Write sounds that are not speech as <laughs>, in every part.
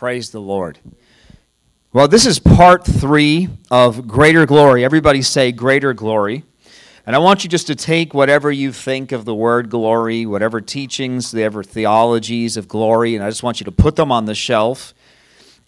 Praise the Lord. Well, this is part three of Greater Glory. Everybody say Greater Glory. And I want you just to take whatever you think of the word glory, whatever teachings, whatever theologies of glory, and I just want you to put them on the shelf.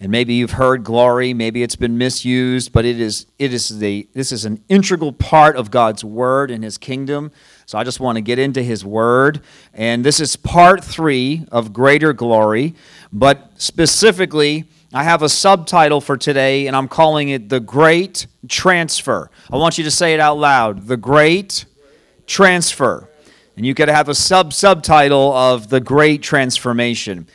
And maybe you've heard glory, maybe it's been misused, but it is it is the this is an integral part of God's word and his kingdom. So I just want to get into his word. And this is part three of Greater Glory. But specifically, I have a subtitle for today, and I'm calling it The Great Transfer. I want you to say it out loud The Great Transfer. And you could have a sub subtitle of The Great Transformation.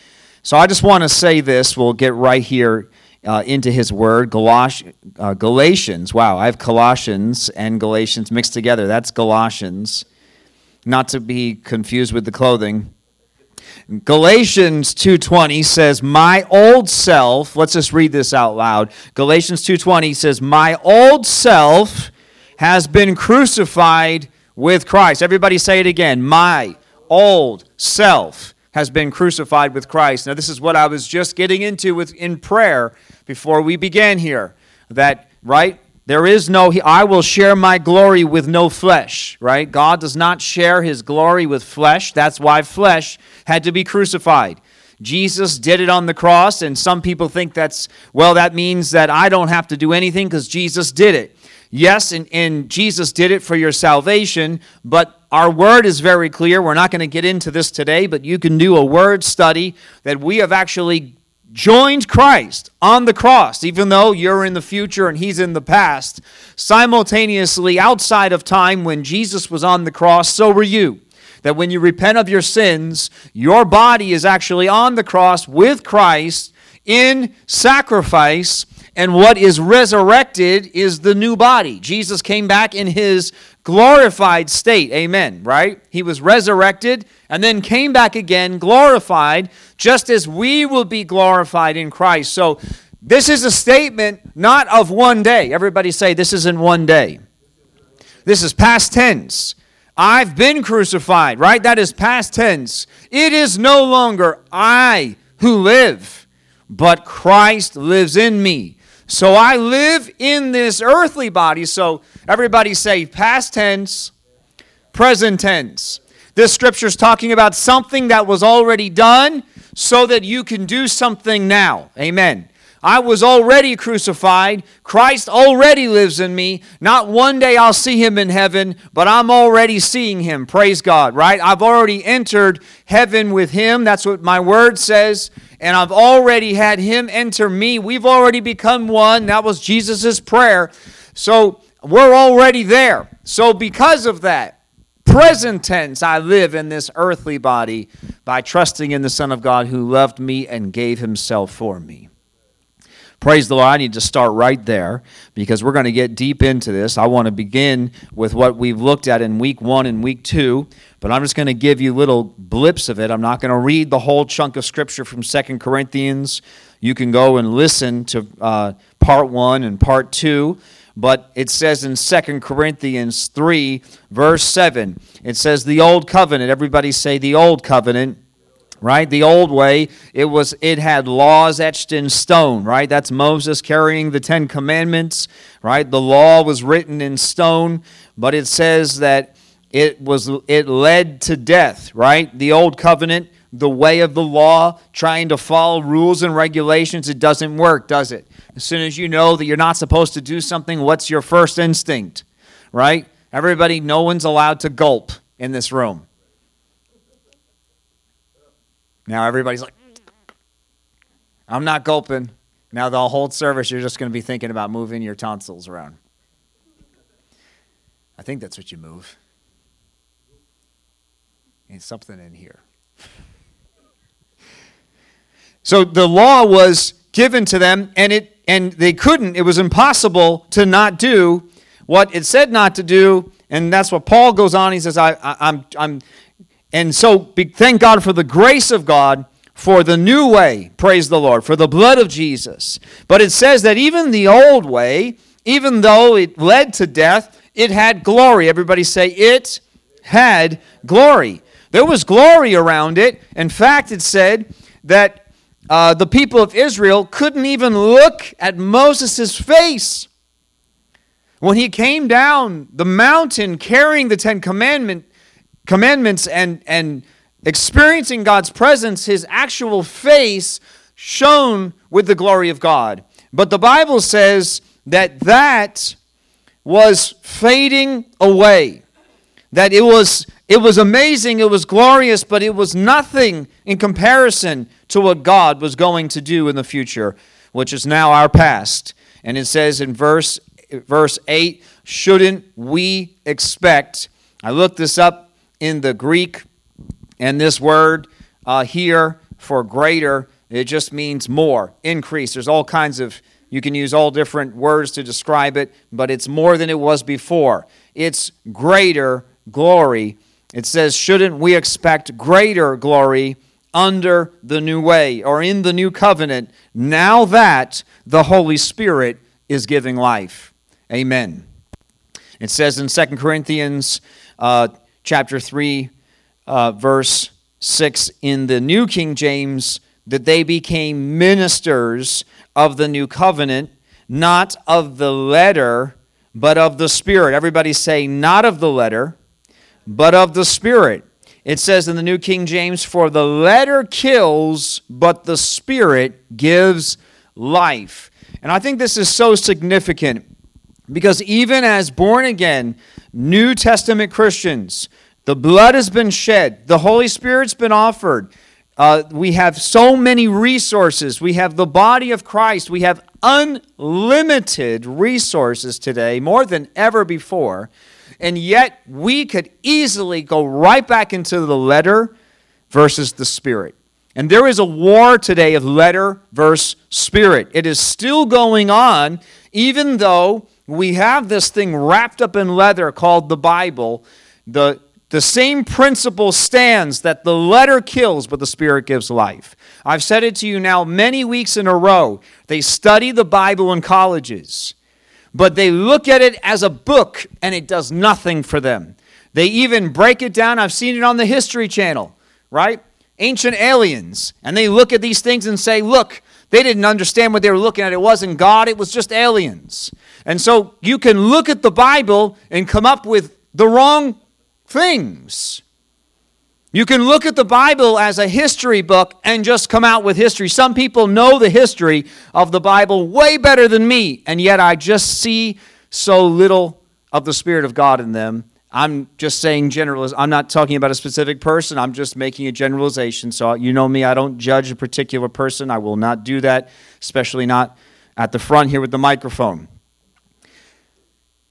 So I just want to say this. We'll get right here uh, into his word. Uh, Galatians. Wow, I have Colossians and Galatians mixed together. That's Galatians not to be confused with the clothing. Galatians 2:20 says, "My old self." Let's just read this out loud. Galatians 2:20 says, "My old self has been crucified with Christ." Everybody say it again. My old self has been crucified with Christ. Now this is what I was just getting into with in prayer before we began here. That right? There is no, I will share my glory with no flesh, right? God does not share his glory with flesh. That's why flesh had to be crucified. Jesus did it on the cross, and some people think that's, well, that means that I don't have to do anything because Jesus did it. Yes, and, and Jesus did it for your salvation, but our word is very clear. We're not going to get into this today, but you can do a word study that we have actually joined Christ on the cross, even though you're in the future and he's in the past, simultaneously outside of time when Jesus was on the cross, so were you. That when you repent of your sins, your body is actually on the cross with Christ in sacrifice, and what is resurrected is the new body. Jesus came back in his glorified state. Amen, right? He was resurrected and then came back again, glorified, just as we will be glorified in Christ. So, this is a statement not of one day. Everybody say, This isn't one day. This is past tense. I've been crucified, right? That is past tense. It is no longer I who live, but Christ lives in me. So I live in this earthly body. So everybody say past tense, present tense. This scripture is talking about something that was already done so that you can do something now. Amen. I was already crucified. Christ already lives in me. Not one day I'll see him in heaven, but I'm already seeing him. Praise God, right? I've already entered heaven with him. That's what my word says and I've already had him enter me. We've already become one. That was Jesus' prayer. So we're already there. So because of that, present tense, I live in this earthly body by trusting in the Son of God who loved me and gave himself for me. Praise the Lord. I need to start right there because we're going to get deep into this. I want to begin with what we've looked at in week one and week two, but I'm just going to give you little blips of it. I'm not going to read the whole chunk of scripture from Second Corinthians. You can go and listen to uh, part one and part two. But it says in Second Corinthians 3, verse 7, it says, The old covenant. Everybody say the old covenant right? The old way it was it had laws etched in stone right? That's moses carrying the 10 commandments right? The law was written in stone but it says that it was it led to death right? The old covenant the way of the law trying to follow rules and regulations it doesn't work does it? As soon as you know that you're not supposed to do something what's your first instinct right? Everybody no one's allowed to gulp in this room now everybody's like, I'm not gulping. Now the whole service, you're just going to be thinking about moving your tonsils around. I think that's what you move. It's something in here. <laughs> so the law was given to them, and it and they couldn't. It was impossible to not do what it said not to do, and that's what Paul goes on. He says, I, I, I'm, I'm and so thank God for the grace of God for the new way, praise the Lord, for the blood of Jesus. But it says that even the old way, even though it led to death, it had glory. Everybody say, it had glory. There was glory around it. In fact, it said that uh, the people of Israel couldn't even look at Moses' face. When he came down the mountain carrying the Ten Commandment, Commandments and, and experiencing God's presence, his actual face shone with the glory of God. But the Bible says that that was fading away. That it was it was amazing, it was glorious, but it was nothing in comparison to what God was going to do in the future, which is now our past. And it says in verse verse 8, shouldn't we expect I looked this up in the Greek and this word uh, here for greater it just means more, increase. There's all kinds of you can use all different words to describe it, but it's more than it was before. It's greater glory. It says, shouldn't we expect greater glory under the new way or in the new covenant now that the Holy Spirit is giving life? Amen. It says in 2 Corinthians uh, chapter 3, uh, verse 6 in the New King James that they became ministers of the new covenant, not of the letter, but of the Spirit. Everybody say, not of the letter, but of the Spirit. It says in the New King James, For the letter kills, but the Spirit gives life. And I think this is so significant because even as born again New Testament Christians, the blood has been shed, the Holy Spirit's been offered. Uh, we have so many resources. We have the body of Christ. We have unlimited resources today, more than ever before. And yet, we could easily go right back into the letter versus the spirit. And there is a war today of letter versus spirit. It is still going on, even though we have this thing wrapped up in leather called the Bible. The the same principle stands that the letter kills, but the Spirit gives life. I've said it to you now many weeks in a row. They study the Bible in colleges, but they look at it as a book and it does nothing for them. They even break it down. I've seen it on the History Channel, right? Ancient aliens. And they look at these things and say, look, they didn't understand what they were looking at. It wasn't God, it was just aliens. And so you can look at the Bible and come up with the wrong things. You can look at the Bible as a history book and just come out with history. Some people know the history of the Bible way better than me, and yet I just see so little of the Spirit of God in them. I'm just saying general. I'm not talking about a specific person. I'm just making a generalization. So you know me, I don't judge a particular person. I will not do that, especially not at the front here with the microphone.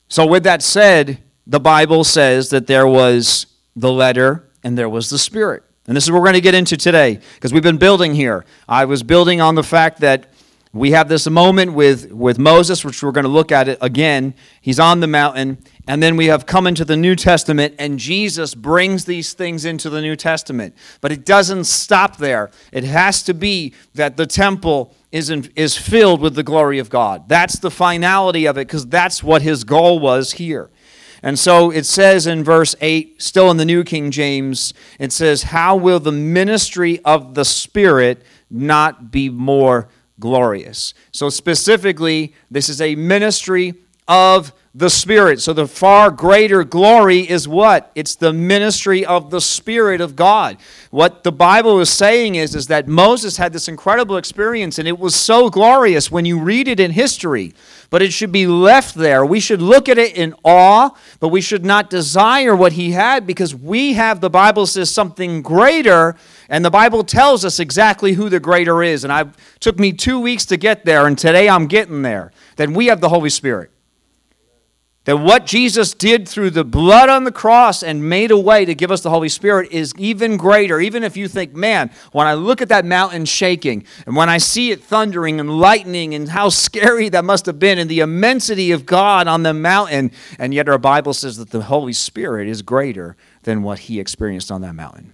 So with that said, the Bible says that there was the letter and there was the spirit. And this is what we're going to get into today because we've been building here. I was building on the fact that we have this moment with, with Moses, which we're going to look at it again. He's on the mountain. And then we have come into the New Testament, and Jesus brings these things into the New Testament. But it doesn't stop there. It has to be that the temple is, in, is filled with the glory of God. That's the finality of it because that's what his goal was here. And so it says in verse 8, still in the New King James, it says, How will the ministry of the Spirit not be more glorious? So specifically, this is a ministry of the Spirit. So the far greater glory is what? It's the ministry of the Spirit of God. What the Bible is saying is, is that Moses had this incredible experience, and it was so glorious when you read it in history. But it should be left there. We should look at it in awe, but we should not desire what he had because we have, the Bible says, something greater, and the Bible tells us exactly who the greater is. And it took me two weeks to get there, and today I'm getting there. Then we have the Holy Spirit. That what Jesus did through the blood on the cross and made a way to give us the Holy Spirit is even greater. Even if you think, man, when I look at that mountain shaking and when I see it thundering and lightning and how scary that must have been and the immensity of God on the mountain, and yet our Bible says that the Holy Spirit is greater than what he experienced on that mountain.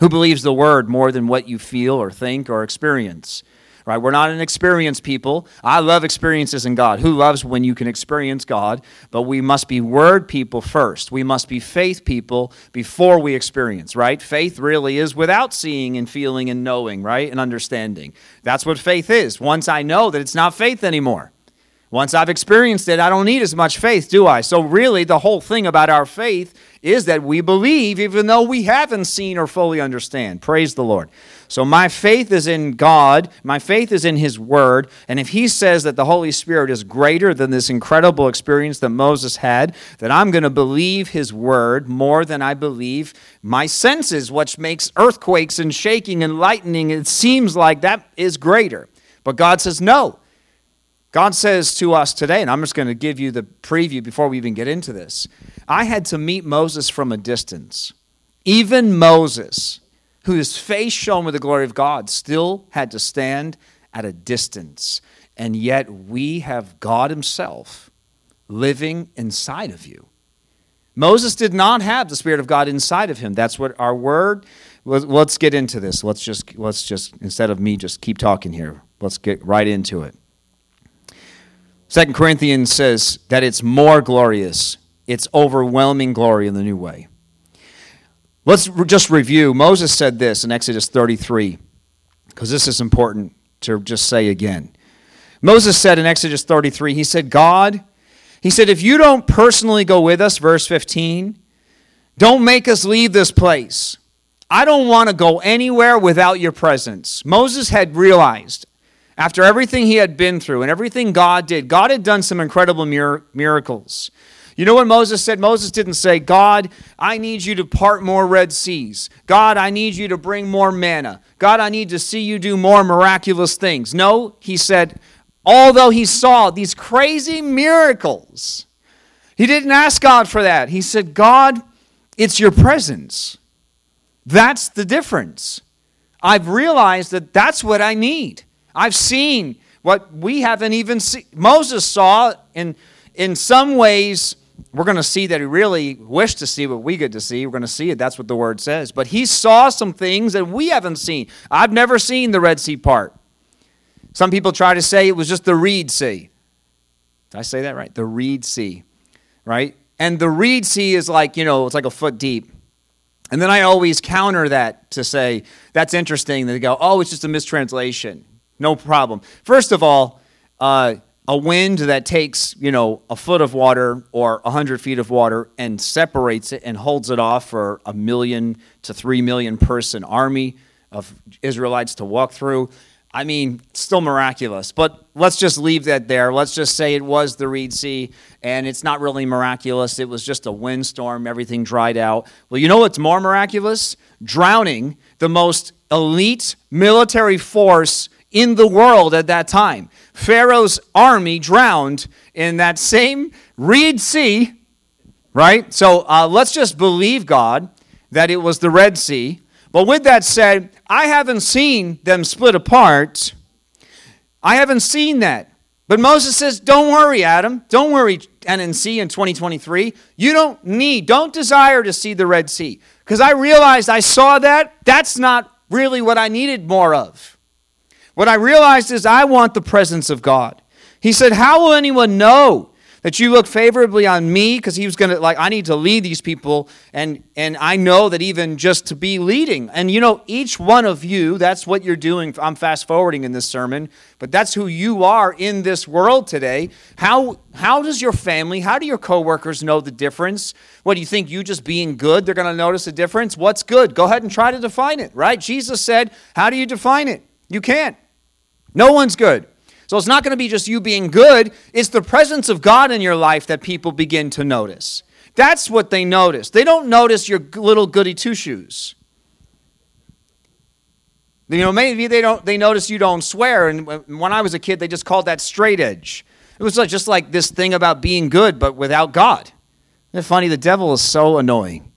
Who believes the word more than what you feel or think or experience? Right? We're not an experienced people. I love experiences in God. Who loves when you can experience God? But we must be word people first. We must be faith people before we experience, right? Faith really is without seeing and feeling and knowing, right? And understanding. That's what faith is. Once I know that it's not faith anymore. Once I've experienced it, I don't need as much faith, do I? So, really, the whole thing about our faith is that we believe even though we haven't seen or fully understand. Praise the Lord. So, my faith is in God, my faith is in His Word, and if He says that the Holy Spirit is greater than this incredible experience that Moses had, then I'm going to believe His Word more than I believe my senses, which makes earthquakes and shaking and lightning. It seems like that is greater. But God says, no. God says to us today, and I'm just going to give you the preview before we even get into this. I had to meet Moses from a distance. Even Moses, whose face shone with the glory of God, still had to stand at a distance. And yet we have God Himself living inside of you. Moses did not have the Spirit of God inside of him. That's what our word. Let's get into this. Let's just let's just instead of me just keep talking here. Let's get right into it. Second Corinthians says that it's more glorious. It's overwhelming glory in the new way. Let's just review. Moses said this in Exodus 33, because this is important to just say again. Moses said in Exodus 33, he said, God, he said, if you don't personally go with us, verse 15, don't make us leave this place. I don't want to go anywhere without your presence. Moses had realized after everything he had been through and everything God did, God had done some incredible mir- miracles. You know what Moses said? Moses didn't say, God, I need you to part more Red Seas. God, I need you to bring more manna. God, I need to see you do more miraculous things. No, he said, although he saw these crazy miracles, he didn't ask God for that. He said, God, it's your presence. That's the difference. I've realized that that's what I need. I've seen what we haven't even seen. Moses saw, in, in some ways, we're going to see that he really wished to see what we get to see. We're going to see it. That's what the word says. But he saw some things that we haven't seen. I've never seen the Red Sea part. Some people try to say it was just the Reed Sea. Did I say that right? The Reed Sea, right? And the Reed Sea is like, you know, it's like a foot deep. And then I always counter that to say, that's interesting. They go, oh, it's just a mistranslation. No problem. First of all, uh, a wind that takes, you know, a foot of water or a hundred feet of water and separates it and holds it off for a million to three million person army of Israelites to walk through. I mean, still miraculous. But let's just leave that there. Let's just say it was the Reed Sea, and it's not really miraculous. It was just a windstorm. Everything dried out. Well, you know what's more miraculous? Drowning the most elite military force in the world at that time. Pharaoh's army drowned in that same Reed Sea, right? So uh, let's just believe God that it was the Red Sea. But with that said, I haven't seen them split apart. I haven't seen that. But Moses says, Don't worry, Adam. Don't worry, NNC in 2023. You don't need, don't desire to see the Red Sea. Because I realized I saw that. That's not really what I needed more of. What I realized is I want the presence of God. He said, How will anyone know that you look favorably on me? Because he was going to, like, I need to lead these people. And, and I know that even just to be leading, and you know, each one of you, that's what you're doing. I'm fast forwarding in this sermon, but that's who you are in this world today. How, how does your family, how do your coworkers know the difference? What do you think? You just being good, they're going to notice a difference? What's good? Go ahead and try to define it, right? Jesus said, How do you define it? You can't. No one's good. So it's not going to be just you being good, it's the presence of God in your life that people begin to notice. That's what they notice. They don't notice your little goody two shoes. You know, maybe they don't. They notice you don't swear. And when I was a kid, they just called that straight edge. It was just like this thing about being good, but without God. Isn't it funny? The devil is so annoying.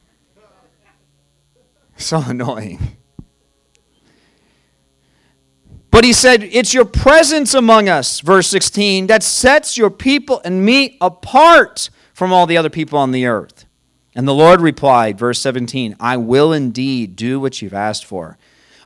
So <laughs> annoying. But he said, It's your presence among us, verse 16, that sets your people and me apart from all the other people on the earth. And the Lord replied, verse 17, I will indeed do what you've asked for.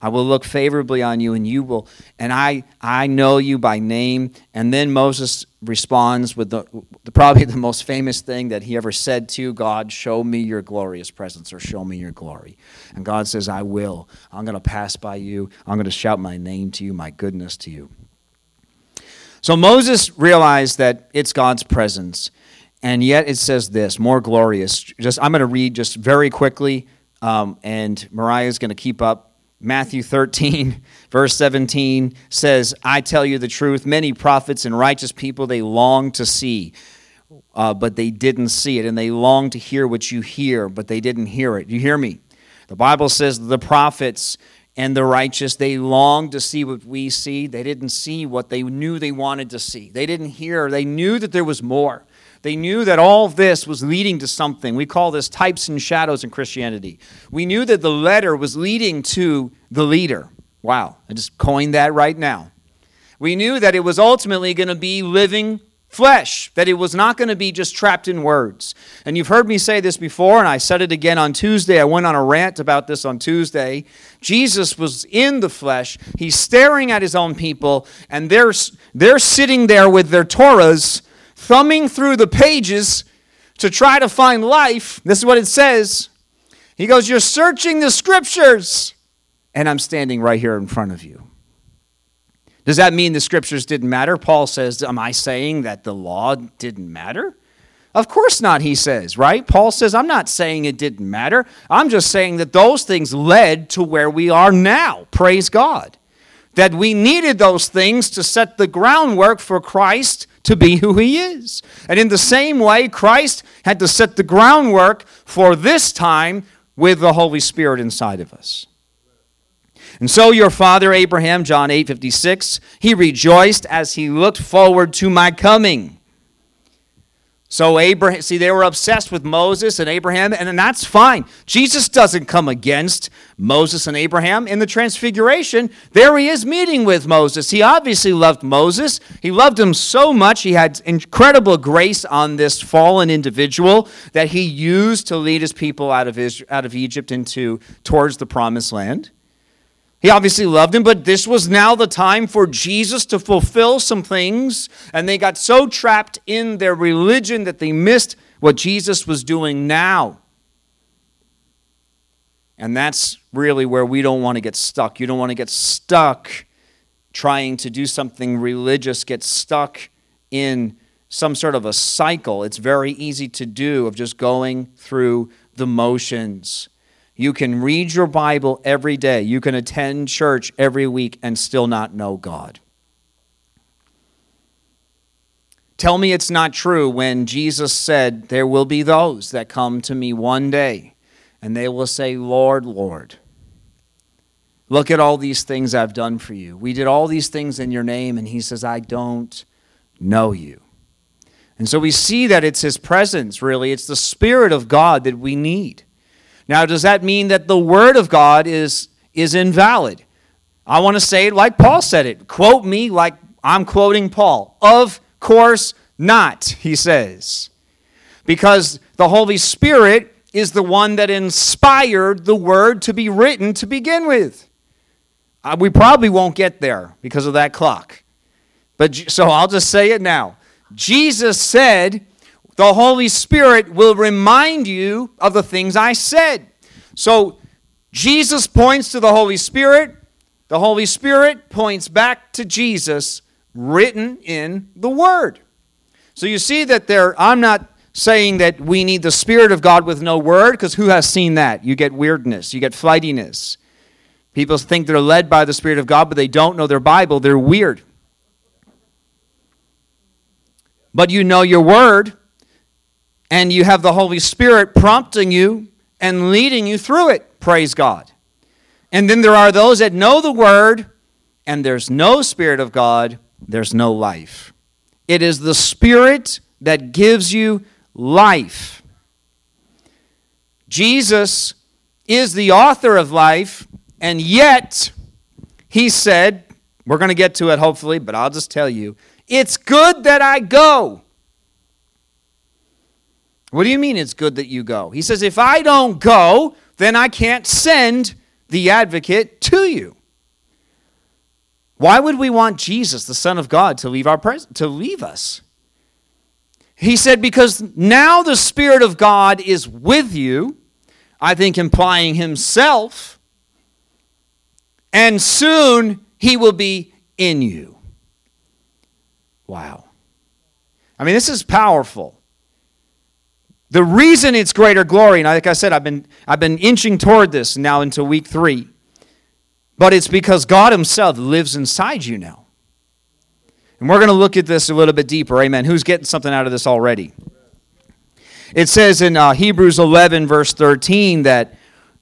I will look favorably on you, and you will, and I, I know you by name. And then Moses responds with the, probably the most famous thing that he ever said to God Show me your glorious presence, or show me your glory. And God says, I will. I'm going to pass by you. I'm going to shout my name to you, my goodness to you. So Moses realized that it's God's presence. And yet it says this more glorious. Just I'm going to read just very quickly, um, and is going to keep up Matthew 13, verse 17 says, I tell you the truth, many prophets and righteous people they long to see, uh, but they didn't see it. And they long to hear what you hear, but they didn't hear it. You hear me? The Bible says the prophets and the righteous, they longed to see what we see. They didn't see what they knew they wanted to see. They didn't hear. They knew that there was more. They knew that all this was leading to something. We call this types and shadows in Christianity. We knew that the letter was leading to the leader. Wow, I just coined that right now. We knew that it was ultimately going to be living flesh, that it was not going to be just trapped in words. And you've heard me say this before, and I said it again on Tuesday. I went on a rant about this on Tuesday. Jesus was in the flesh, he's staring at his own people, and they're, they're sitting there with their Torahs thumbing through the pages to try to find life. This is what it says. He goes, You're searching the scriptures, and I'm standing right here in front of you. Does that mean the scriptures didn't matter? Paul says, Am I saying that the law didn't matter? Of course not, he says, right? Paul says, I'm not saying it didn't matter. I'm just saying that those things led to where we are now. Praise God. That we needed those things to set the groundwork for Christ to be who he is. And in the same way, Christ had to set the groundwork for this time with the Holy Spirit inside of us. And so your father Abraham, John 8 56, he rejoiced as he looked forward to my coming. So Abraham, see, they were obsessed with Moses and Abraham, and that's fine. Jesus doesn't come against Moses and Abraham in the Transfiguration. There he is meeting with Moses. He obviously loved Moses. He loved him so much. He had incredible grace on this fallen individual that he used to lead his people out of, Israel, out of Egypt into towards the promised land. He obviously loved him, but this was now the time for Jesus to fulfill some things. And they got so trapped in their religion that they missed what Jesus was doing now. And that's really where we don't want to get stuck. You don't want to get stuck trying to do something religious, get stuck in some sort of a cycle. It's very easy to do of just going through the motions. You can read your Bible every day. You can attend church every week and still not know God. Tell me it's not true when Jesus said, There will be those that come to me one day and they will say, Lord, Lord. Look at all these things I've done for you. We did all these things in your name, and he says, I don't know you. And so we see that it's his presence, really. It's the Spirit of God that we need. Now, does that mean that the Word of God is, is invalid? I want to say it like Paul said it. Quote me like I'm quoting Paul. Of course not, he says. Because the Holy Spirit is the one that inspired the Word to be written to begin with. Uh, we probably won't get there because of that clock. But so I'll just say it now. Jesus said, the Holy Spirit will remind you of the things I said. So Jesus points to the Holy Spirit. The Holy Spirit points back to Jesus written in the Word. So you see that there, I'm not saying that we need the Spirit of God with no Word, because who has seen that? You get weirdness, you get flightiness. People think they're led by the Spirit of God, but they don't know their Bible. They're weird. But you know your Word and you have the Holy Spirit prompting you and leading you through it. Praise God. And then there are those that know the Word, and there's no Spirit of God, there's no life. It is the Spirit that gives you life. Jesus is the author of life, and yet he said, we're going to get to it hopefully, but I'll just tell you, it's good that I go. What do you mean it's good that you go? He says, if I don't go, then I can't send the advocate to you. Why would we want Jesus, the Son of God, to leave, our pres- to leave us? He said, Because now the Spirit of God is with you, I think implying himself, and soon he will be in you. Wow. I mean, this is powerful. The reason it's greater glory, and like I said, I've been, I've been inching toward this now into week three, but it's because God Himself lives inside you now. And we're going to look at this a little bit deeper. Amen. Who's getting something out of this already? It says in uh, Hebrews 11, verse 13, that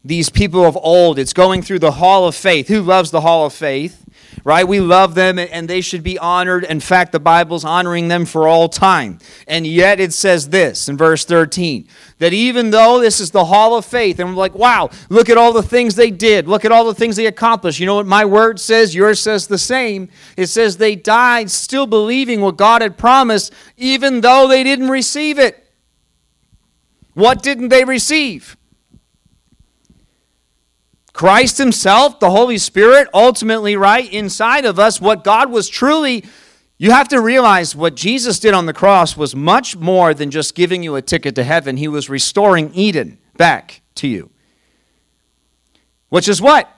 these people of old, it's going through the hall of faith. Who loves the hall of faith? Right? We love them and they should be honored. In fact, the Bible's honoring them for all time. And yet it says this in verse 13 that even though this is the hall of faith, and we're like, wow, look at all the things they did, look at all the things they accomplished. You know what my word says? Yours says the same. It says they died still believing what God had promised, even though they didn't receive it. What didn't they receive? Christ Himself, the Holy Spirit, ultimately, right, inside of us, what God was truly, you have to realize what Jesus did on the cross was much more than just giving you a ticket to heaven. He was restoring Eden back to you. Which is what?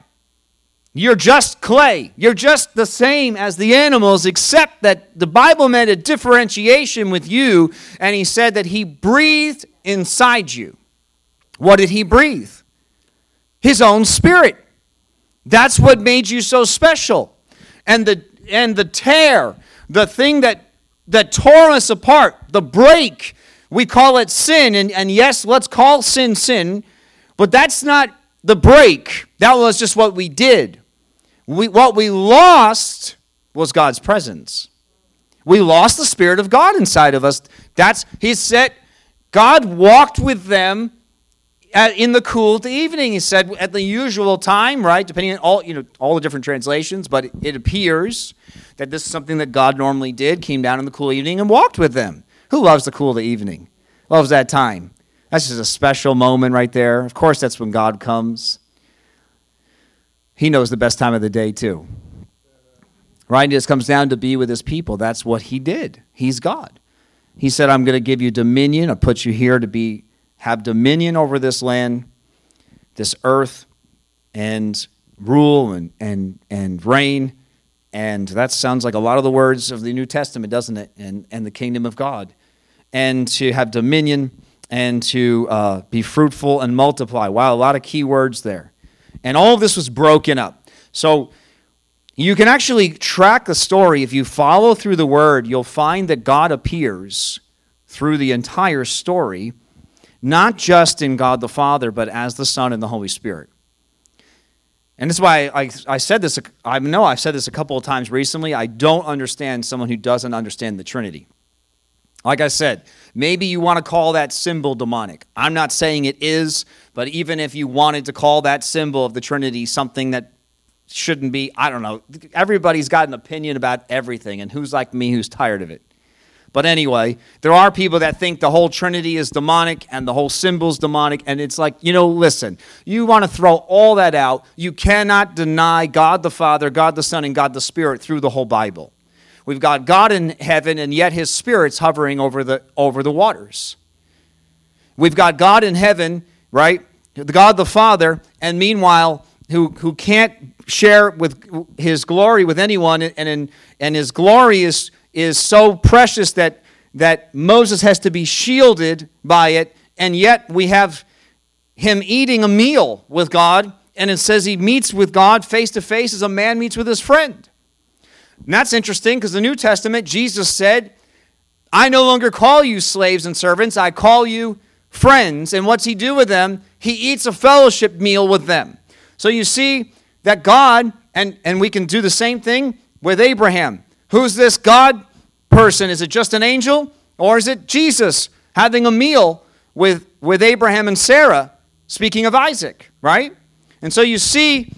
You're just clay. You're just the same as the animals, except that the Bible made a differentiation with you, and He said that He breathed inside you. What did He breathe? His own spirit. That's what made you so special. And the and the tear, the thing that that tore us apart, the break, we call it sin. And, and yes, let's call sin sin, but that's not the break. That was just what we did. We, what we lost was God's presence. We lost the Spirit of God inside of us. That's, he said, God walked with them at, in the cool of the evening. He said at the usual time, right? Depending on all you know all the different translations, but it appears that this is something that God normally did. Came down in the cool evening and walked with them. Who loves the cool of the evening? Loves that time. That's just a special moment right there. Of course, that's when God comes. He knows the best time of the day too. Right? It just comes down to be with his people. That's what he did. He's God. He said, I'm going to give you dominion. I put you here to be have dominion over this land, this earth, and rule and, and, and reign. And that sounds like a lot of the words of the New Testament, doesn't it? And, and the kingdom of God. And to have dominion and to uh, be fruitful and multiply. Wow, a lot of key words there. And all of this was broken up. So you can actually track the story. If you follow through the word, you'll find that God appears through the entire story not just in God the Father, but as the Son and the Holy Spirit. And that's why I, I said this, I know I've said this a couple of times recently. I don't understand someone who doesn't understand the Trinity. Like I said, maybe you want to call that symbol demonic. I'm not saying it is, but even if you wanted to call that symbol of the Trinity something that shouldn't be, I don't know. Everybody's got an opinion about everything, and who's like me who's tired of it? But anyway, there are people that think the whole Trinity is demonic and the whole symbol's demonic. And it's like, you know, listen, you want to throw all that out. You cannot deny God the Father, God the Son, and God the Spirit through the whole Bible. We've got God in heaven, and yet his Spirit's hovering over the, over the waters. We've got God in heaven, right? God the Father, and meanwhile, who, who can't share with his glory with anyone, and, in, and his glory is is so precious that, that Moses has to be shielded by it, and yet we have him eating a meal with God, and it says he meets with God face to face as a man meets with his friend. And that's interesting because the New Testament, Jesus said, I no longer call you slaves and servants, I call you friends. And what's he do with them? He eats a fellowship meal with them. So you see that God, and, and we can do the same thing with Abraham. Who's this God person? Is it just an angel? Or is it Jesus having a meal with, with Abraham and Sarah, speaking of Isaac, right? And so you see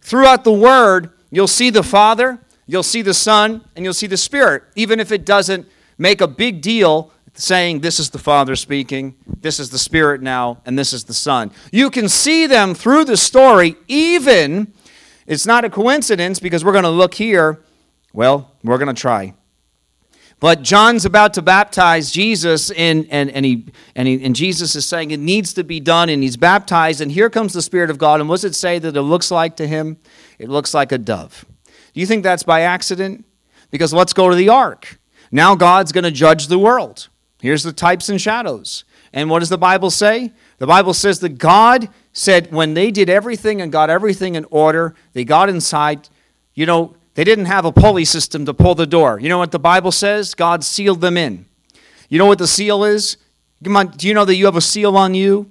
throughout the Word, you'll see the Father, you'll see the Son, and you'll see the Spirit, even if it doesn't make a big deal saying, This is the Father speaking, this is the Spirit now, and this is the Son. You can see them through the story, even, it's not a coincidence because we're going to look here. Well, we're going to try. But John's about to baptize Jesus, and, and, and, he, and, he, and Jesus is saying it needs to be done, and he's baptized, and here comes the Spirit of God. And what does it say that it looks like to him? It looks like a dove. Do you think that's by accident? Because let's go to the ark. Now God's going to judge the world. Here's the types and shadows. And what does the Bible say? The Bible says that God said when they did everything and got everything in order, they got inside, you know, they didn't have a pulley system to pull the door. You know what the Bible says? God sealed them in. You know what the seal is? Come on, do you know that you have a seal on you?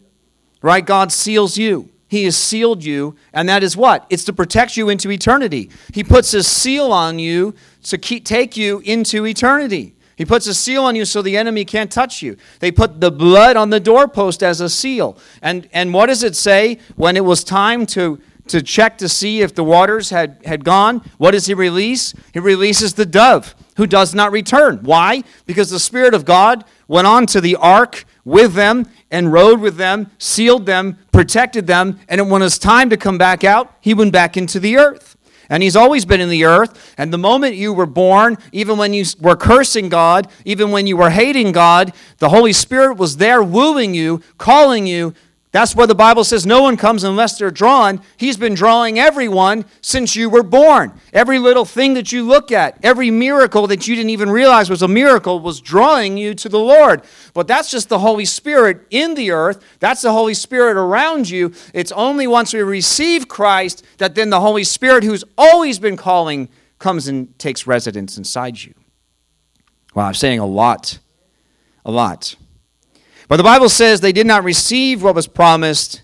Right? God seals you. He has sealed you, and that is what? It's to protect you into eternity. He puts a seal on you to keep, take you into eternity. He puts a seal on you so the enemy can't touch you. They put the blood on the doorpost as a seal. And, and what does it say when it was time to to check to see if the waters had, had gone, what does he release? He releases the dove who does not return. Why? Because the Spirit of God went on to the ark with them and rode with them, sealed them, protected them, and when it was time to come back out, he went back into the earth. And he's always been in the earth. And the moment you were born, even when you were cursing God, even when you were hating God, the Holy Spirit was there wooing you, calling you that's why the Bible says no one comes unless they're drawn. He's been drawing everyone since you were born. Every little thing that you look at, every miracle that you didn't even realize was a miracle, was drawing you to the Lord. But that's just the Holy Spirit in the earth. That's the Holy Spirit around you. It's only once we receive Christ that then the Holy Spirit, who's always been calling, comes and takes residence inside you. Wow, I'm saying a lot. A lot. But the Bible says they did not receive what was promised,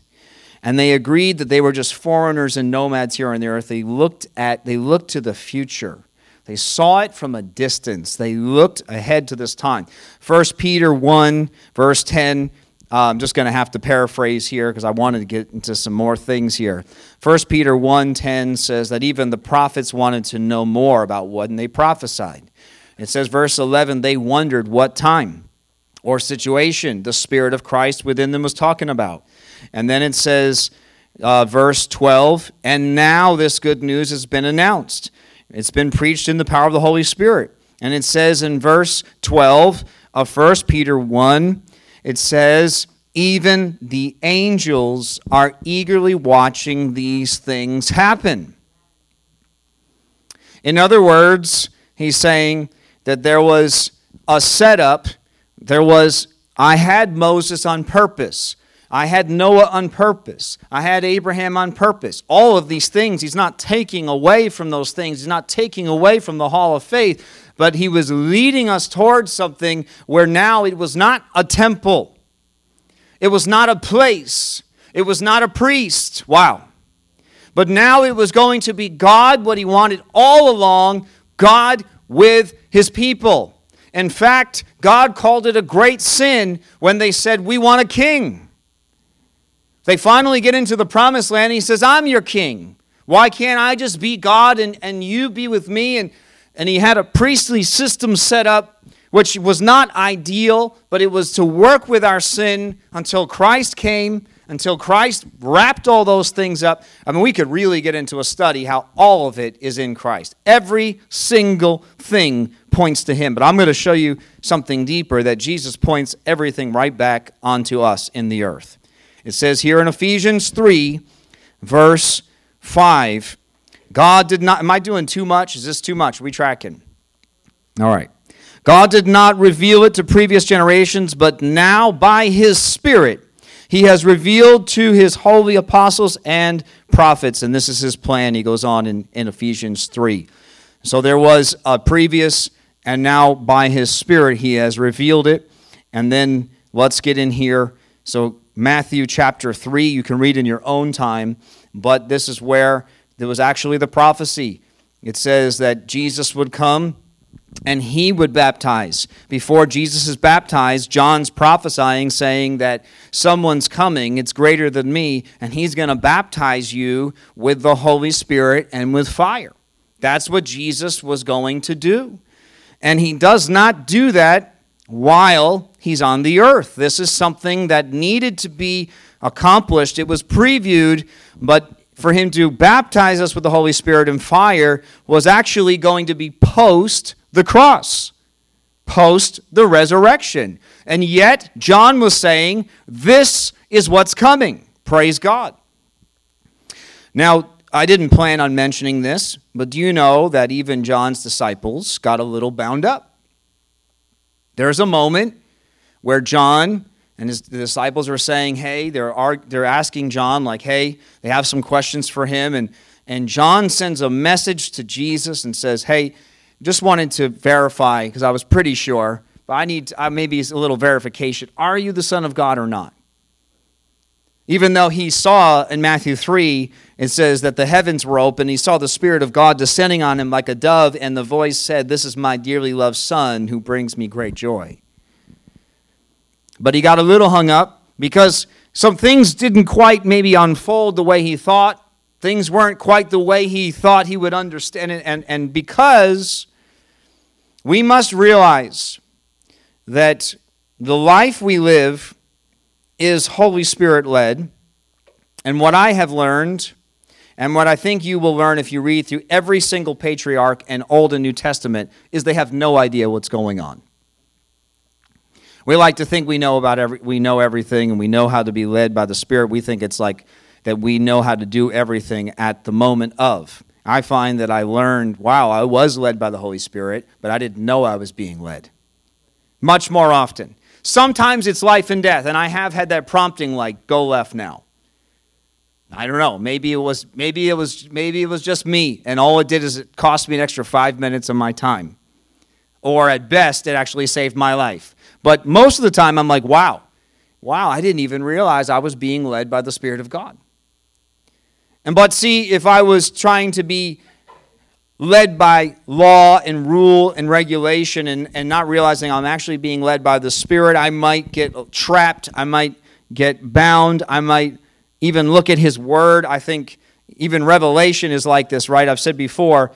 and they agreed that they were just foreigners and nomads here on the earth. They looked at they looked to the future. They saw it from a distance. They looked ahead to this time. 1 Peter 1, verse 10. Uh, I'm just going to have to paraphrase here because I wanted to get into some more things here. 1 Peter 1:10 says that even the prophets wanted to know more about what and they prophesied. It says verse 11 they wondered what time or situation the Spirit of Christ within them was talking about. And then it says, uh, verse 12, and now this good news has been announced. It's been preached in the power of the Holy Spirit. And it says in verse 12 of 1 Peter 1, it says, even the angels are eagerly watching these things happen. In other words, he's saying that there was a setup there was, I had Moses on purpose. I had Noah on purpose. I had Abraham on purpose. All of these things, he's not taking away from those things. He's not taking away from the hall of faith, but he was leading us towards something where now it was not a temple, it was not a place, it was not a priest. Wow. But now it was going to be God, what he wanted all along God with his people. In fact, God called it a great sin when they said, We want a king. They finally get into the promised land. he says, I'm your king. Why can't I just be God and, and you be with me? And, and he had a priestly system set up, which was not ideal, but it was to work with our sin until Christ came until Christ wrapped all those things up. I mean, we could really get into a study how all of it is in Christ. Every single thing points to Him. But I'm going to show you something deeper that Jesus points everything right back onto us in the earth. It says here in Ephesians 3, verse 5, God did not, am I doing too much? Is this too much? Are we tracking? All right. God did not reveal it to previous generations, but now by His Spirit, he has revealed to his holy apostles and prophets, and this is his plan. He goes on in, in Ephesians 3. So there was a previous, and now by his Spirit, he has revealed it. And then let's get in here. So, Matthew chapter 3, you can read in your own time, but this is where there was actually the prophecy. It says that Jesus would come and he would baptize. Before Jesus is baptized, John's prophesying, saying that someone's coming, it's greater than me, and he's going to baptize you with the Holy Spirit and with fire. That's what Jesus was going to do. And he does not do that while he's on the earth. This is something that needed to be accomplished. It was previewed, but for him to baptize us with the Holy Spirit and fire was actually going to be post the cross, post the resurrection. And yet, John was saying, This is what's coming. Praise God. Now, I didn't plan on mentioning this, but do you know that even John's disciples got a little bound up? There's a moment where John and his disciples are saying, "Hey, they're they're asking John like, "Hey, they have some questions for him." And and John sends a message to Jesus and says, "Hey, just wanted to verify because I was pretty sure, but I need maybe a little verification. Are you the son of God or not?" Even though he saw in Matthew 3, it says that the heavens were open, he saw the Spirit of God descending on him like a dove, and the voice said, This is my dearly loved Son who brings me great joy. But he got a little hung up because some things didn't quite maybe unfold the way he thought. Things weren't quite the way he thought he would understand it. And, and because we must realize that the life we live is Holy Spirit led. And what I have learned, and what I think you will learn if you read through every single patriarch and Old and New Testament, is they have no idea what's going on. We like to think we know about every, we know everything and we know how to be led by the Spirit. We think it's like that we know how to do everything at the moment of. I find that I learned, wow, I was led by the Holy Spirit, but I didn't know I was being led. Much more often. Sometimes it's life and death, and I have had that prompting like, go left now. I don't know. Maybe it was maybe it was maybe it was just me, and all it did is it cost me an extra five minutes of my time. Or at best, it actually saved my life. But most of the time I'm like, wow, wow, I didn't even realize I was being led by the Spirit of God. And but see, if I was trying to be led by law and rule and regulation and, and not realizing I'm actually being led by the Spirit, I might get trapped. I might get bound. I might even look at His Word. I think even Revelation is like this, right? I've said before,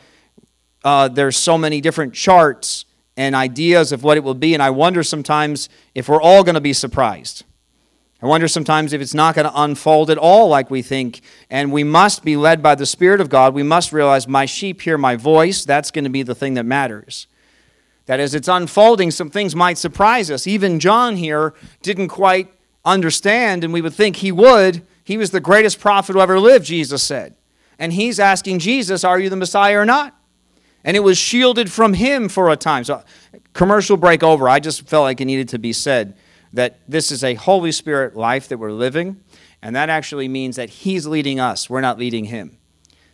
uh, there's so many different charts and ideas of what it will be, and I wonder sometimes if we're all going to be surprised. I wonder sometimes if it's not going to unfold at all like we think. And we must be led by the Spirit of God. We must realize my sheep hear my voice. That's going to be the thing that matters. That as it's unfolding, some things might surprise us. Even John here didn't quite understand, and we would think he would. He was the greatest prophet who ever lived, Jesus said. And he's asking Jesus, Are you the Messiah or not? And it was shielded from him for a time. So, commercial break over. I just felt like it needed to be said that this is a Holy Spirit life that we're living, and that actually means that He's leading us, we're not leading Him.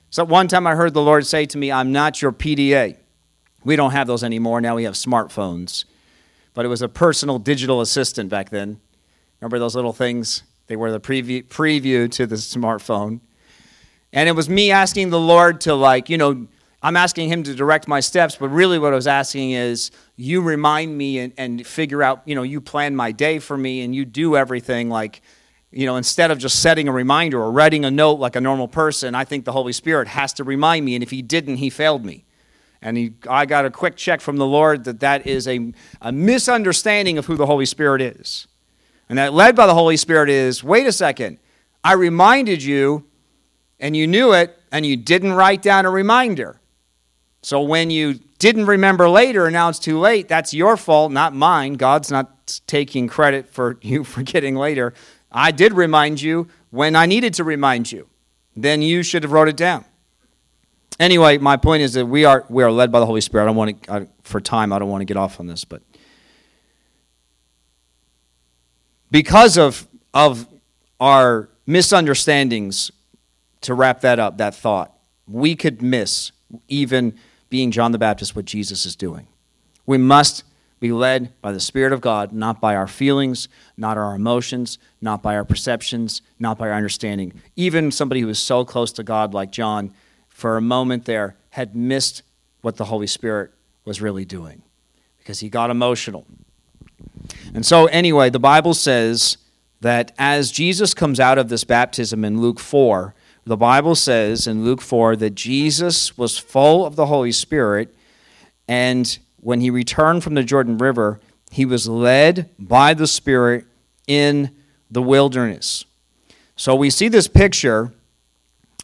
So, one time I heard the Lord say to me, I'm not your PDA. We don't have those anymore. Now we have smartphones. But it was a personal digital assistant back then. Remember those little things? They were the preview, preview to the smartphone. And it was me asking the Lord to, like, you know, I'm asking him to direct my steps, but really what I was asking is you remind me and, and figure out, you know, you plan my day for me and you do everything like, you know, instead of just setting a reminder or writing a note like a normal person, I think the Holy Spirit has to remind me. And if he didn't, he failed me. And he, I got a quick check from the Lord that that is a, a misunderstanding of who the Holy Spirit is. And that led by the Holy Spirit is wait a second, I reminded you and you knew it and you didn't write down a reminder. So when you didn't remember later and now it's too late, that's your fault, not mine. God's not taking credit for <laughs> you forgetting later. I did remind you when I needed to remind you. Then you should have wrote it down. Anyway, my point is that we are we are led by the Holy Spirit. I don't want to I, for time. I don't want to get off on this, but because of of our misunderstandings, to wrap that up, that thought, we could miss even being John the Baptist, what Jesus is doing. We must be led by the Spirit of God, not by our feelings, not our emotions, not by our perceptions, not by our understanding. Even somebody who is so close to God, like John, for a moment there, had missed what the Holy Spirit was really doing because he got emotional. And so, anyway, the Bible says that as Jesus comes out of this baptism in Luke 4, the Bible says in Luke 4 that Jesus was full of the Holy Spirit, and when he returned from the Jordan River, he was led by the Spirit in the wilderness. So we see this picture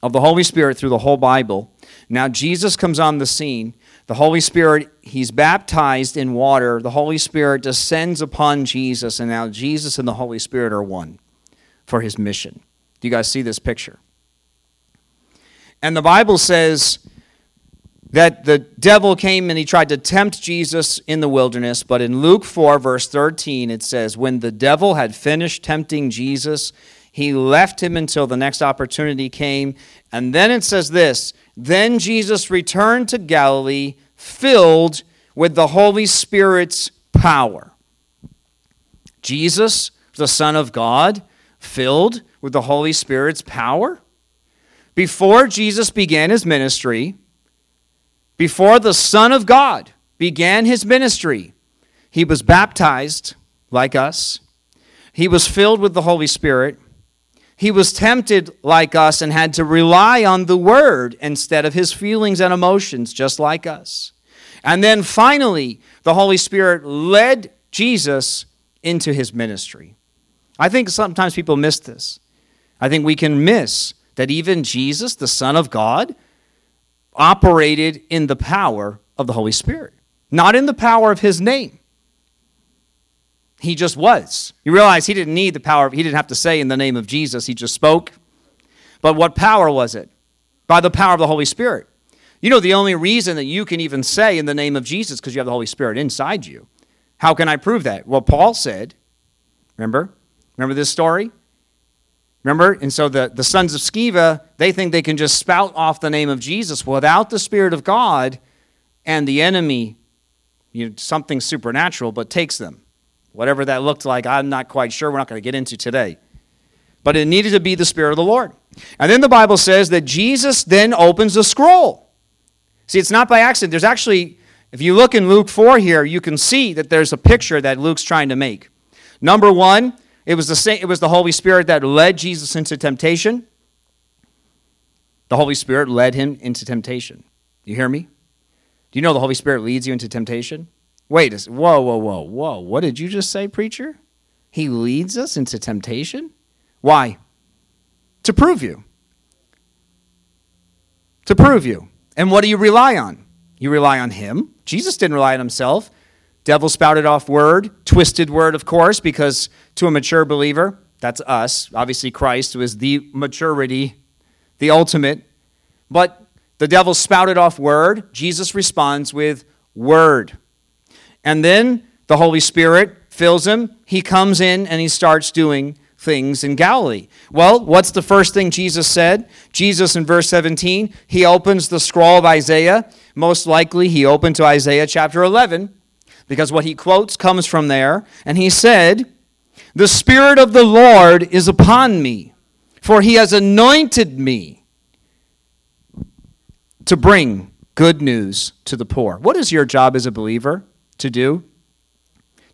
of the Holy Spirit through the whole Bible. Now Jesus comes on the scene. The Holy Spirit, he's baptized in water. The Holy Spirit descends upon Jesus, and now Jesus and the Holy Spirit are one for his mission. Do you guys see this picture? And the Bible says that the devil came and he tried to tempt Jesus in the wilderness. But in Luke 4, verse 13, it says, When the devil had finished tempting Jesus, he left him until the next opportunity came. And then it says this Then Jesus returned to Galilee, filled with the Holy Spirit's power. Jesus, the Son of God, filled with the Holy Spirit's power? Before Jesus began his ministry, before the Son of God began his ministry, he was baptized like us. He was filled with the Holy Spirit. He was tempted like us and had to rely on the Word instead of his feelings and emotions, just like us. And then finally, the Holy Spirit led Jesus into his ministry. I think sometimes people miss this. I think we can miss that even Jesus, the Son of God, operated in the power of the Holy Spirit, not in the power of his name. He just was. You realize he didn't need the power, he didn't have to say in the name of Jesus, he just spoke. But what power was it? By the power of the Holy Spirit. You know, the only reason that you can even say in the name of Jesus because you have the Holy Spirit inside you. How can I prove that? Well, Paul said, remember? Remember this story? Remember? And so the, the sons of Sceva, they think they can just spout off the name of Jesus without the Spirit of God, and the enemy, you know, something supernatural, but takes them. Whatever that looked like, I'm not quite sure. We're not going to get into today. But it needed to be the Spirit of the Lord. And then the Bible says that Jesus then opens the scroll. See, it's not by accident. There's actually, if you look in Luke 4 here, you can see that there's a picture that Luke's trying to make. Number one, it was, the, it was the Holy Spirit that led Jesus into temptation. The Holy Spirit led him into temptation. You hear me? Do you know the Holy Spirit leads you into temptation? Wait, whoa, whoa, whoa, whoa. What did you just say, preacher? He leads us into temptation? Why? To prove you. To prove you. And what do you rely on? You rely on Him. Jesus didn't rely on Himself. Devil spouted off word, twisted word, of course, because to a mature believer, that's us. Obviously, Christ was the maturity, the ultimate. But the devil spouted off word. Jesus responds with word. And then the Holy Spirit fills him. He comes in and he starts doing things in Galilee. Well, what's the first thing Jesus said? Jesus in verse 17, he opens the scroll of Isaiah. Most likely, he opened to Isaiah chapter 11 because what he quotes comes from there. And he said, The Spirit of the Lord is upon me, for he has anointed me to bring good news to the poor. What is your job as a believer to do?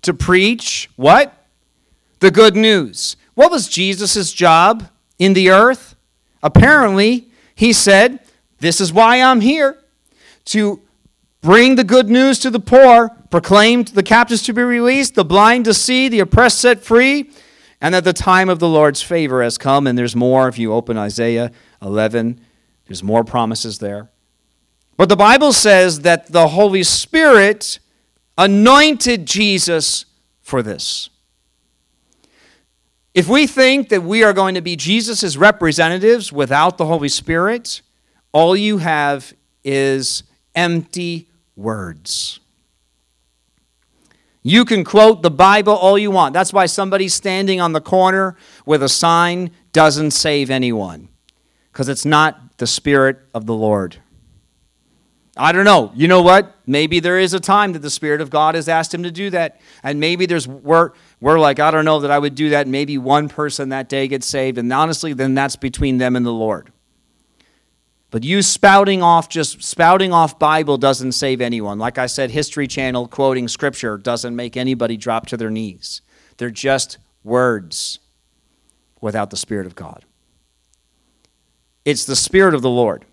To preach what? The good news. What was Jesus' job in the earth? Apparently, he said, This is why I'm here to bring the good news to the poor, proclaim the captives to be released, the blind to see, the oppressed set free, and that the time of the Lord's favor has come. And there's more if you open Isaiah 11, there's more promises there. But the Bible says that the Holy Spirit anointed Jesus for this. If we think that we are going to be Jesus' representatives without the Holy Spirit, all you have is empty words. You can quote the Bible all you want. That's why somebody standing on the corner with a sign doesn't save anyone, because it's not the Spirit of the Lord. I don't know. You know what? Maybe there is a time that the Spirit of God has asked him to do that. And maybe there's, we're, we're like, I don't know that I would do that. Maybe one person that day gets saved. And honestly, then that's between them and the Lord. But you spouting off, just spouting off Bible doesn't save anyone. Like I said, History Channel quoting scripture doesn't make anybody drop to their knees. They're just words without the Spirit of God. It's the Spirit of the Lord.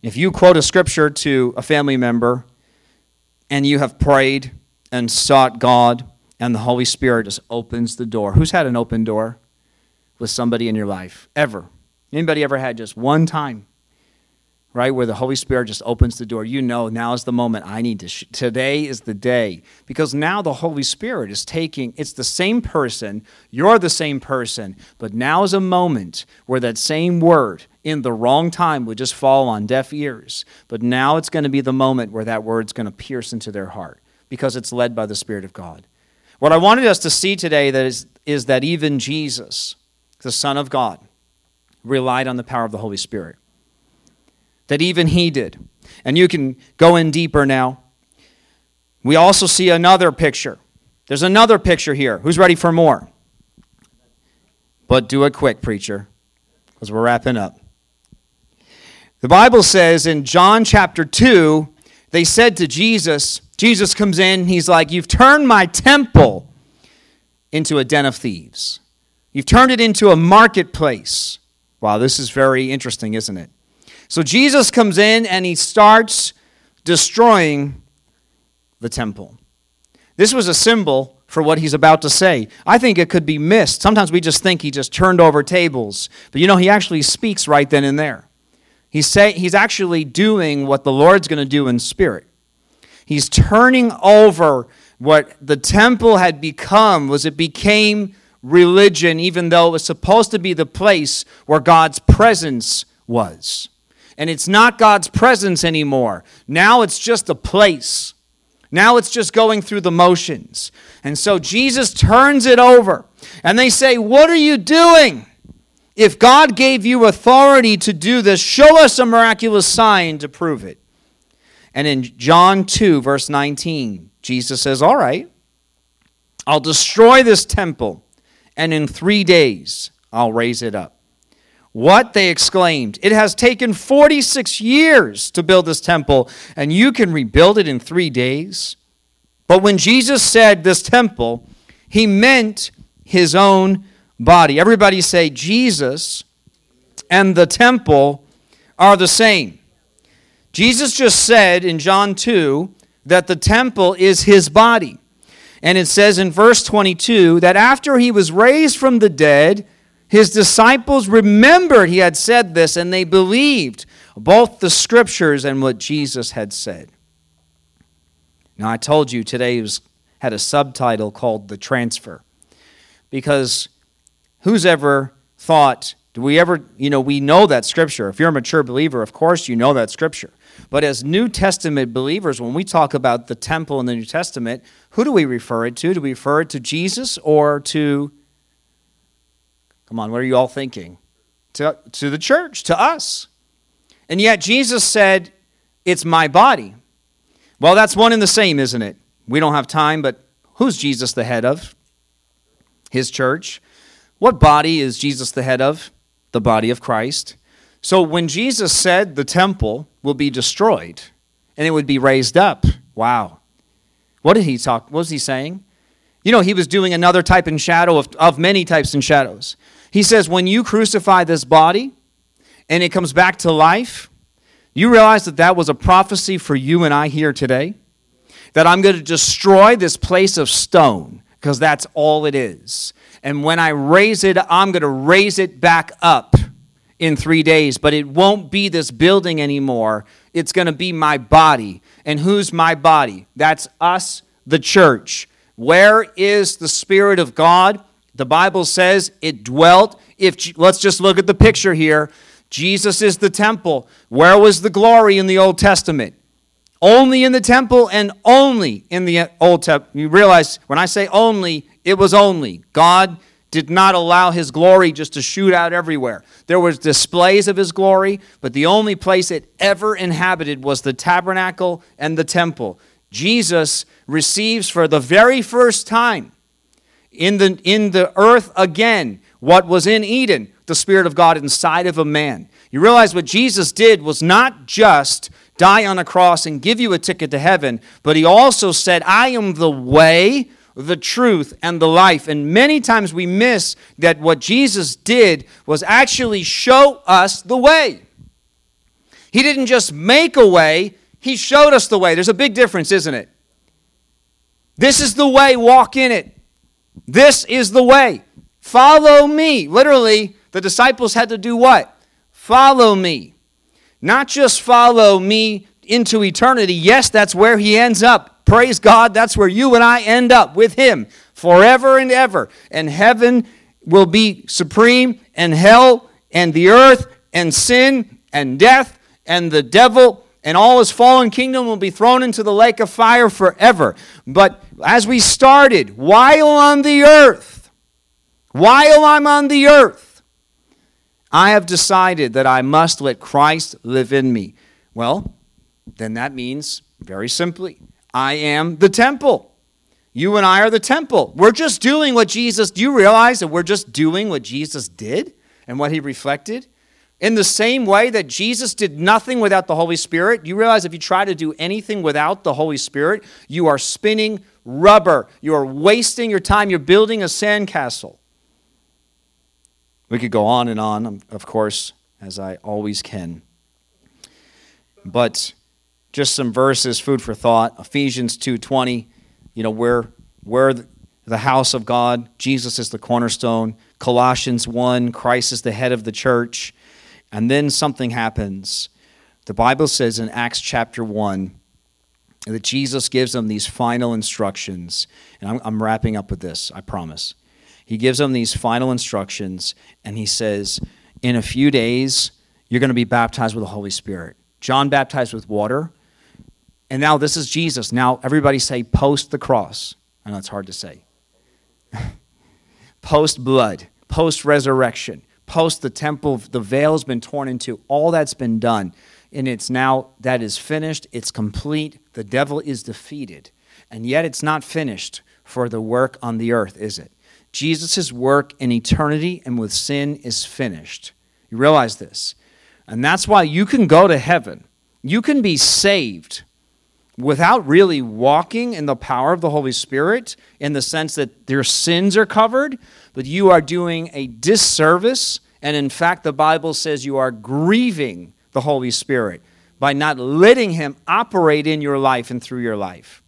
If you quote a scripture to a family member and you have prayed and sought God, and the Holy Spirit just opens the door. Who's had an open door with somebody in your life? Ever? Anybody ever had just one time? right? Where the Holy Spirit just opens the door. You know, now is the moment I need to, sh- today is the day. Because now the Holy Spirit is taking, it's the same person, you're the same person, but now is a moment where that same word in the wrong time would just fall on deaf ears. But now it's going to be the moment where that word's going to pierce into their heart because it's led by the Spirit of God. What I wanted us to see today that is, is that even Jesus, the Son of God, relied on the power of the Holy Spirit that even he did. And you can go in deeper now. We also see another picture. There's another picture here. Who's ready for more? But do it quick, preacher, because we're wrapping up. The Bible says in John chapter 2, they said to Jesus, Jesus comes in, he's like, You've turned my temple into a den of thieves. You've turned it into a marketplace. Wow, this is very interesting, isn't it? So Jesus comes in and he starts destroying the temple. This was a symbol for what he's about to say. I think it could be missed. Sometimes we just think he just turned over tables, but you know, he actually speaks right then and there. He's, say, he's actually doing what the Lord's going to do in spirit. He's turning over what the temple had become was it became religion even though it was supposed to be the place where God's presence was and it's not God's presence anymore. Now it's just a place. Now it's just going through the motions. And so Jesus turns it over. And they say, What are you doing? If God gave you authority to do this, show us a miraculous sign to prove it. And in John 2, verse 19, Jesus says, All right, I'll destroy this temple, and in three days I'll raise it up. What? They exclaimed. It has taken 46 years to build this temple, and you can rebuild it in three days? But when Jesus said this temple, he meant his own body. Everybody say, Jesus and the temple are the same. Jesus just said in John 2 that the temple is his body. And it says in verse 22 that after he was raised from the dead, his disciples remembered he had said this, and they believed both the scriptures and what Jesus had said. Now, I told you today was, had a subtitle called The Transfer. Because who's ever thought, do we ever, you know, we know that scripture. If you're a mature believer, of course you know that scripture. But as New Testament believers, when we talk about the temple in the New Testament, who do we refer it to? Do we refer it to Jesus or to Come on, what are you all thinking? To, to the church, to us. And yet Jesus said, It's my body. Well, that's one and the same, isn't it? We don't have time, but who's Jesus the head of? His church. What body is Jesus the head of? The body of Christ. So when Jesus said the temple will be destroyed and it would be raised up, wow. What did he talk? What was he saying? You know, he was doing another type and shadow of, of many types and shadows. He says, when you crucify this body and it comes back to life, you realize that that was a prophecy for you and I here today? That I'm going to destroy this place of stone because that's all it is. And when I raise it, I'm going to raise it back up in three days, but it won't be this building anymore. It's going to be my body. And who's my body? That's us, the church. Where is the Spirit of God? The Bible says it dwelt. If let's just look at the picture here. Jesus is the temple. Where was the glory in the Old Testament? Only in the temple and only in the Old Testament. You realize when I say only, it was only. God did not allow his glory just to shoot out everywhere. There was displays of his glory, but the only place it ever inhabited was the tabernacle and the temple. Jesus receives for the very first time in the, in the earth again what was in Eden, the Spirit of God inside of a man. You realize what Jesus did was not just die on a cross and give you a ticket to heaven, but he also said, I am the way, the truth, and the life. And many times we miss that what Jesus did was actually show us the way. He didn't just make a way, he showed us the way. There's a big difference, isn't it? This is the way, walk in it. This is the way. Follow me. Literally, the disciples had to do what? Follow me. Not just follow me into eternity. Yes, that's where he ends up. Praise God, that's where you and I end up with him forever and ever. And heaven will be supreme, and hell and the earth and sin and death and the devil and all his fallen kingdom will be thrown into the lake of fire forever. But as we started, while on the earth, while I'm on the earth, I have decided that I must let Christ live in me. Well, then that means, very simply, I am the temple. You and I are the temple. We're just doing what Jesus, do you realize that we're just doing what Jesus did and what he reflected? In the same way that Jesus did nothing without the Holy Spirit, you realize if you try to do anything without the Holy Spirit, you are spinning rubber. You are wasting your time. You're building a sandcastle. We could go on and on, of course, as I always can. But just some verses, food for thought. Ephesians 2:20, you know, we're, we're the house of God. Jesus is the cornerstone. Colossians 1, Christ is the head of the church. And then something happens. The Bible says in Acts chapter 1 that Jesus gives them these final instructions. And I'm, I'm wrapping up with this, I promise. He gives them these final instructions, and he says, In a few days, you're going to be baptized with the Holy Spirit. John baptized with water. And now this is Jesus. Now everybody say post the cross. I know it's hard to say. <laughs> post blood, post resurrection, post the temple, the veil has been torn into, all that's been done. And it's now, that is finished, it's complete, the devil is defeated. And yet it's not finished for the work on the earth, is it? Jesus' work in eternity and with sin is finished. You realize this. And that's why you can go to heaven. You can be saved without really walking in the power of the Holy Spirit in the sense that their sins are covered, but you are doing a disservice. And in fact, the Bible says you are grieving the Holy Spirit by not letting Him operate in your life and through your life.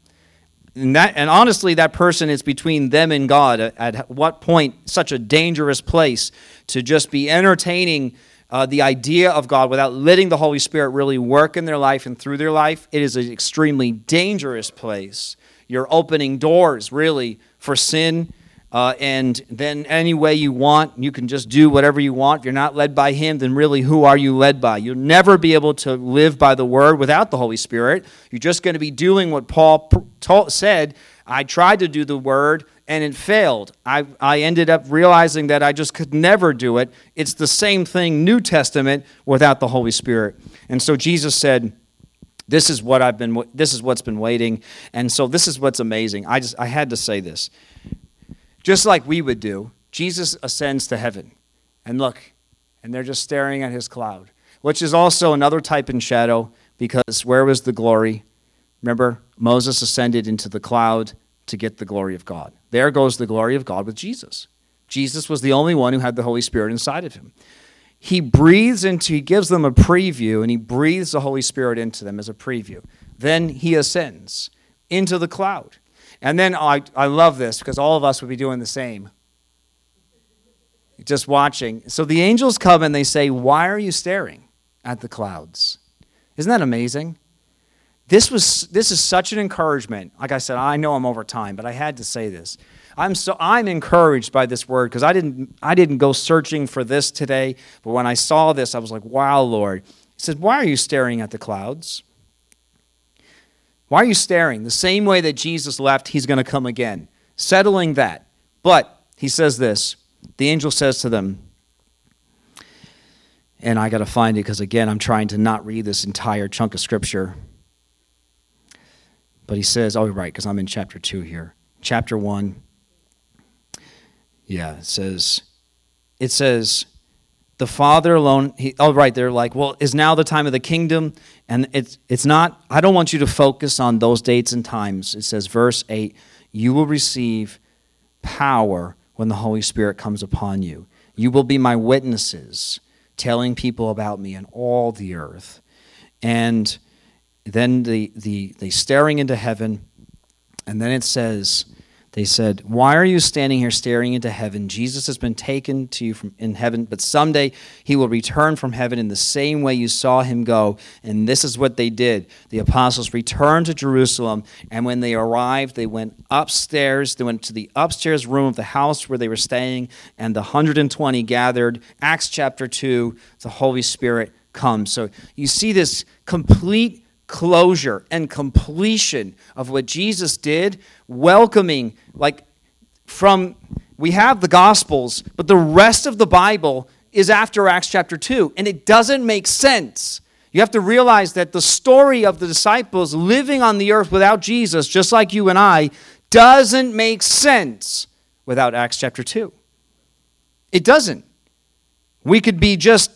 And, that, and honestly, that person is between them and God. At, at what point, such a dangerous place to just be entertaining uh, the idea of God without letting the Holy Spirit really work in their life and through their life, it is an extremely dangerous place. You're opening doors, really, for sin. Uh, and then, any way you want, you can just do whatever you want. If you're not led by Him, then really, who are you led by? You'll never be able to live by the Word without the Holy Spirit. You're just going to be doing what Paul said I tried to do the Word, and it failed. I, I ended up realizing that I just could never do it. It's the same thing, New Testament, without the Holy Spirit. And so Jesus said, this is what I've been this is what's been waiting. And so this is what's amazing. I just I had to say this. Just like we would do, Jesus ascends to heaven. And look, and they're just staring at his cloud, which is also another type and shadow because where was the glory? Remember, Moses ascended into the cloud to get the glory of God. There goes the glory of God with Jesus. Jesus was the only one who had the Holy Spirit inside of him. He breathes into, he gives them a preview, and he breathes the Holy Spirit into them as a preview. Then he ascends into the cloud. And then I, I love this because all of us would be doing the same. Just watching. So the angels come and they say, Why are you staring at the clouds? Isn't that amazing? This, was, this is such an encouragement. Like I said, I know I'm over time, but I had to say this. I'm, so, I'm encouraged by this word because I didn't, I didn't go searching for this today, but when I saw this, I was like, wow, Lord. He said, Why are you staring at the clouds? Why are you staring? The same way that Jesus left, he's going to come again, settling that. But he says this the angel says to them, and I got to find it because, again, I'm trying to not read this entire chunk of scripture. But he says, oh, right, because I'm in chapter 2 here. Chapter 1. Yeah, it says, it says, the Father alone, he, oh, right, they're like, well, is now the time of the kingdom? And it's, it's not, I don't want you to focus on those dates and times. It says, verse 8, you will receive power when the Holy Spirit comes upon you. You will be my witnesses, telling people about me in all the earth. And then the, the, the staring into heaven, And then it says, they said, Why are you standing here staring into heaven? Jesus has been taken to you from in heaven, but someday he will return from heaven in the same way you saw him go. And this is what they did. The apostles returned to Jerusalem, and when they arrived, they went upstairs. They went to the upstairs room of the house where they were staying, and the 120 gathered. Acts chapter 2, the Holy Spirit comes. So you see this complete closure and completion of what Jesus did, welcoming, like from, we have the Gospels, but the rest of the Bible is after Acts chapter 2, and it doesn't make sense. You have to realize that the story of the disciples living on the earth without Jesus, just like you and I, doesn't make sense without Acts chapter 2. It doesn't. We could be just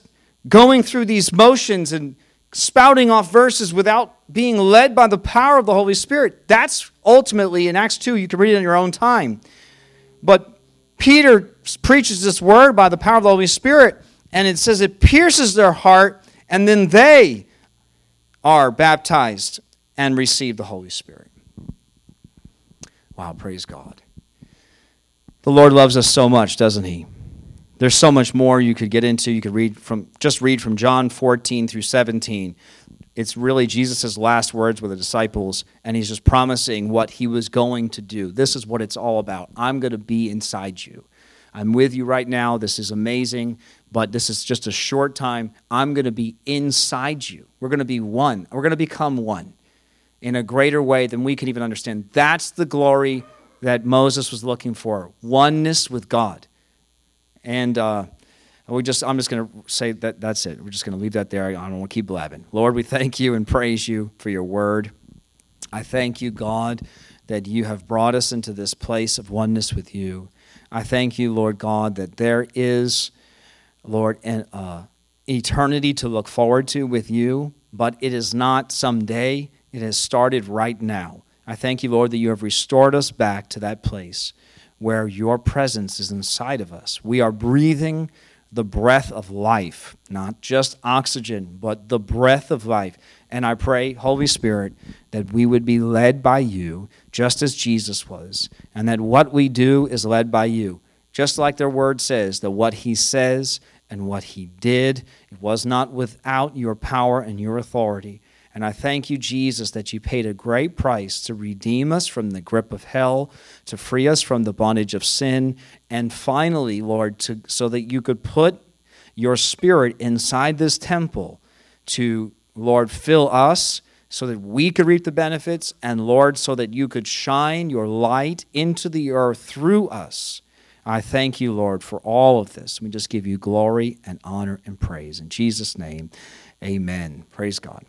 going through these motions and spouting off verses without being led by the power of the Holy Spirit. That's ultimately in Acts 2, you can read it in your own time. But Peter preaches this word by the power of the Holy Spirit, and it says it pierces their heart, and then they are baptized and receive the Holy Spirit. Wow, praise God. The Lord loves us so much, doesn't he? There's so much more you could get into. You could read from just read from John 14 through 17. It's really Jesus' last words with the disciples, and he's just promising what he was going to do. This is what it's all about. I'm going to be inside you. I'm with you right now. This is amazing, but this is just a short time. I'm going to be inside you. We're going to be one. We're going to become one in a greater way than we can even understand. That's the glory that Moses was looking for oneness with God. And uh, we just, I'm just going to say that that's it. We're just going to leave that there. I don't want to keep blabbing. Lord, we thank you and praise you for your word. I thank you, God, that you have brought us into this place of oneness with you. I thank you, Lord God, that there is, Lord, an uh, eternity to look forward to with you, but it is not someday. It has started right now. I thank you, Lord, that you have restored us back to that place where your presence is inside of us. We are breathing the breath of life, not just oxygen, but the breath of life. And I pray, Holy Spirit, that we would be led by you, just as Jesus was, and that what we do is led by you. Just like their word says, that what he says and what he did, it was not without your power and your authority. And I thank you, Jesus, that you paid a great price to redeem us from the grip of hell, to free us from the bondage of sin, and finally, Lord, to, so that you could put your spirit inside this temple to, Lord, fill us so that we could reap the benefits, and Lord, so that you could shine your light into the earth through us. I thank you, Lord, for all of this. We just give you glory and honor and praise. In Jesus' name, amen. Praise God.